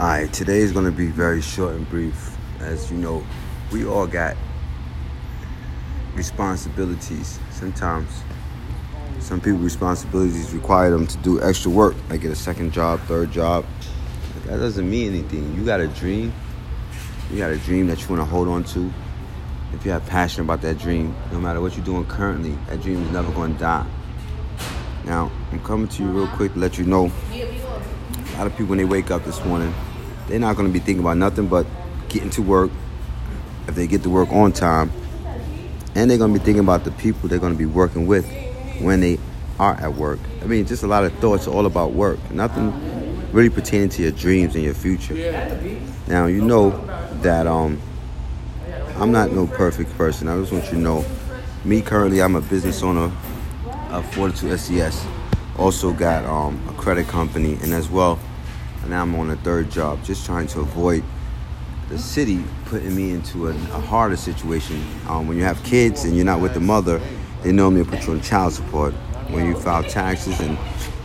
Alright, today is going to be very short and brief. As you know, we all got responsibilities. Sometimes some people responsibilities require them to do extra work, like get a second job, third job. That doesn't mean anything. You got a dream. You got a dream that you want to hold on to. If you have passion about that dream, no matter what you're doing currently, that dream is never going to die. Now, I'm coming to you real quick to let you know. A lot of people when they wake up this morning, they're not going to be thinking about nothing but getting to work. If they get to work on time, and they're going to be thinking about the people they're going to be working with when they are at work. I mean, just a lot of thoughts all about work. Nothing really pertaining to your dreams and your future. Now, you know that um, I'm not no perfect person. I just want you to know, me currently, I'm a business owner of Fortitude SES. Also got um, a credit company, and as well, now I'm on a third job, just trying to avoid the city putting me into a, a harder situation. Um, when you have kids and you're not with the mother, they normally put you on child support. When you file taxes and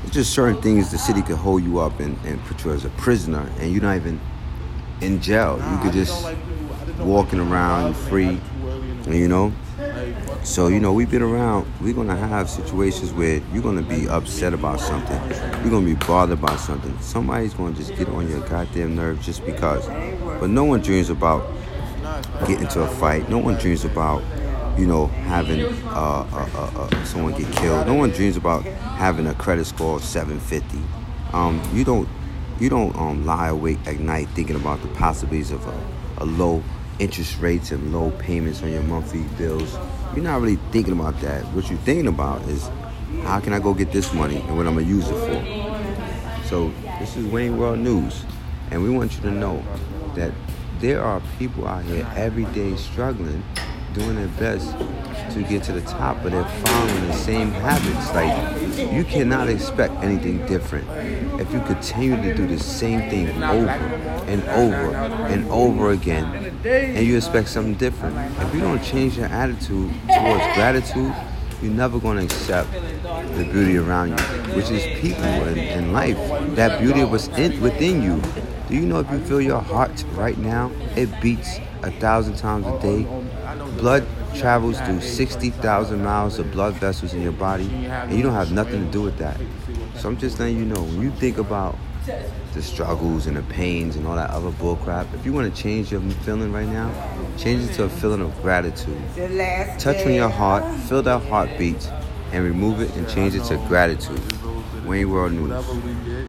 it's just certain things, the city could hold you up and, and put you as a prisoner, and you're not even in jail. You could just walking around free, you know. So you know we've been around. We're gonna have situations where you're gonna be upset about something. You're gonna be bothered by something. Somebody's gonna just get on your goddamn nerves just because. But no one dreams about getting into a fight. No one dreams about you know having uh, uh, uh, uh someone get killed. No one dreams about having a credit score of 750. Um, you don't you don't um, lie awake at night thinking about the possibilities of a, a low interest rates and low payments on your monthly bills. You're not really thinking about that. What you're thinking about is how can I go get this money and what I'm gonna use it for. So this is Wayne World News, and we want you to know that there are people out here every day struggling, doing their best to get to the top, but they're following the same habits. Like you cannot expect anything different if you continue to do the same thing over and over and over again, and you expect something different. If you don't change your attitude towards gratitude, you're never going to accept the beauty around you, which is people and, and life. That beauty was in, within you. Do you know if you feel your heart right now, it beats a thousand times a day? Blood travels through 60,000 miles of blood vessels in your body, and you don't have nothing to do with that. So I'm just letting you know when you think about the struggles and the pains and all that other bullcrap, if you want to change your feeling right now, change it to a feeling of gratitude. Touch on your heart, feel that heartbeat, and remove it and change it to gratitude. Wayne World News.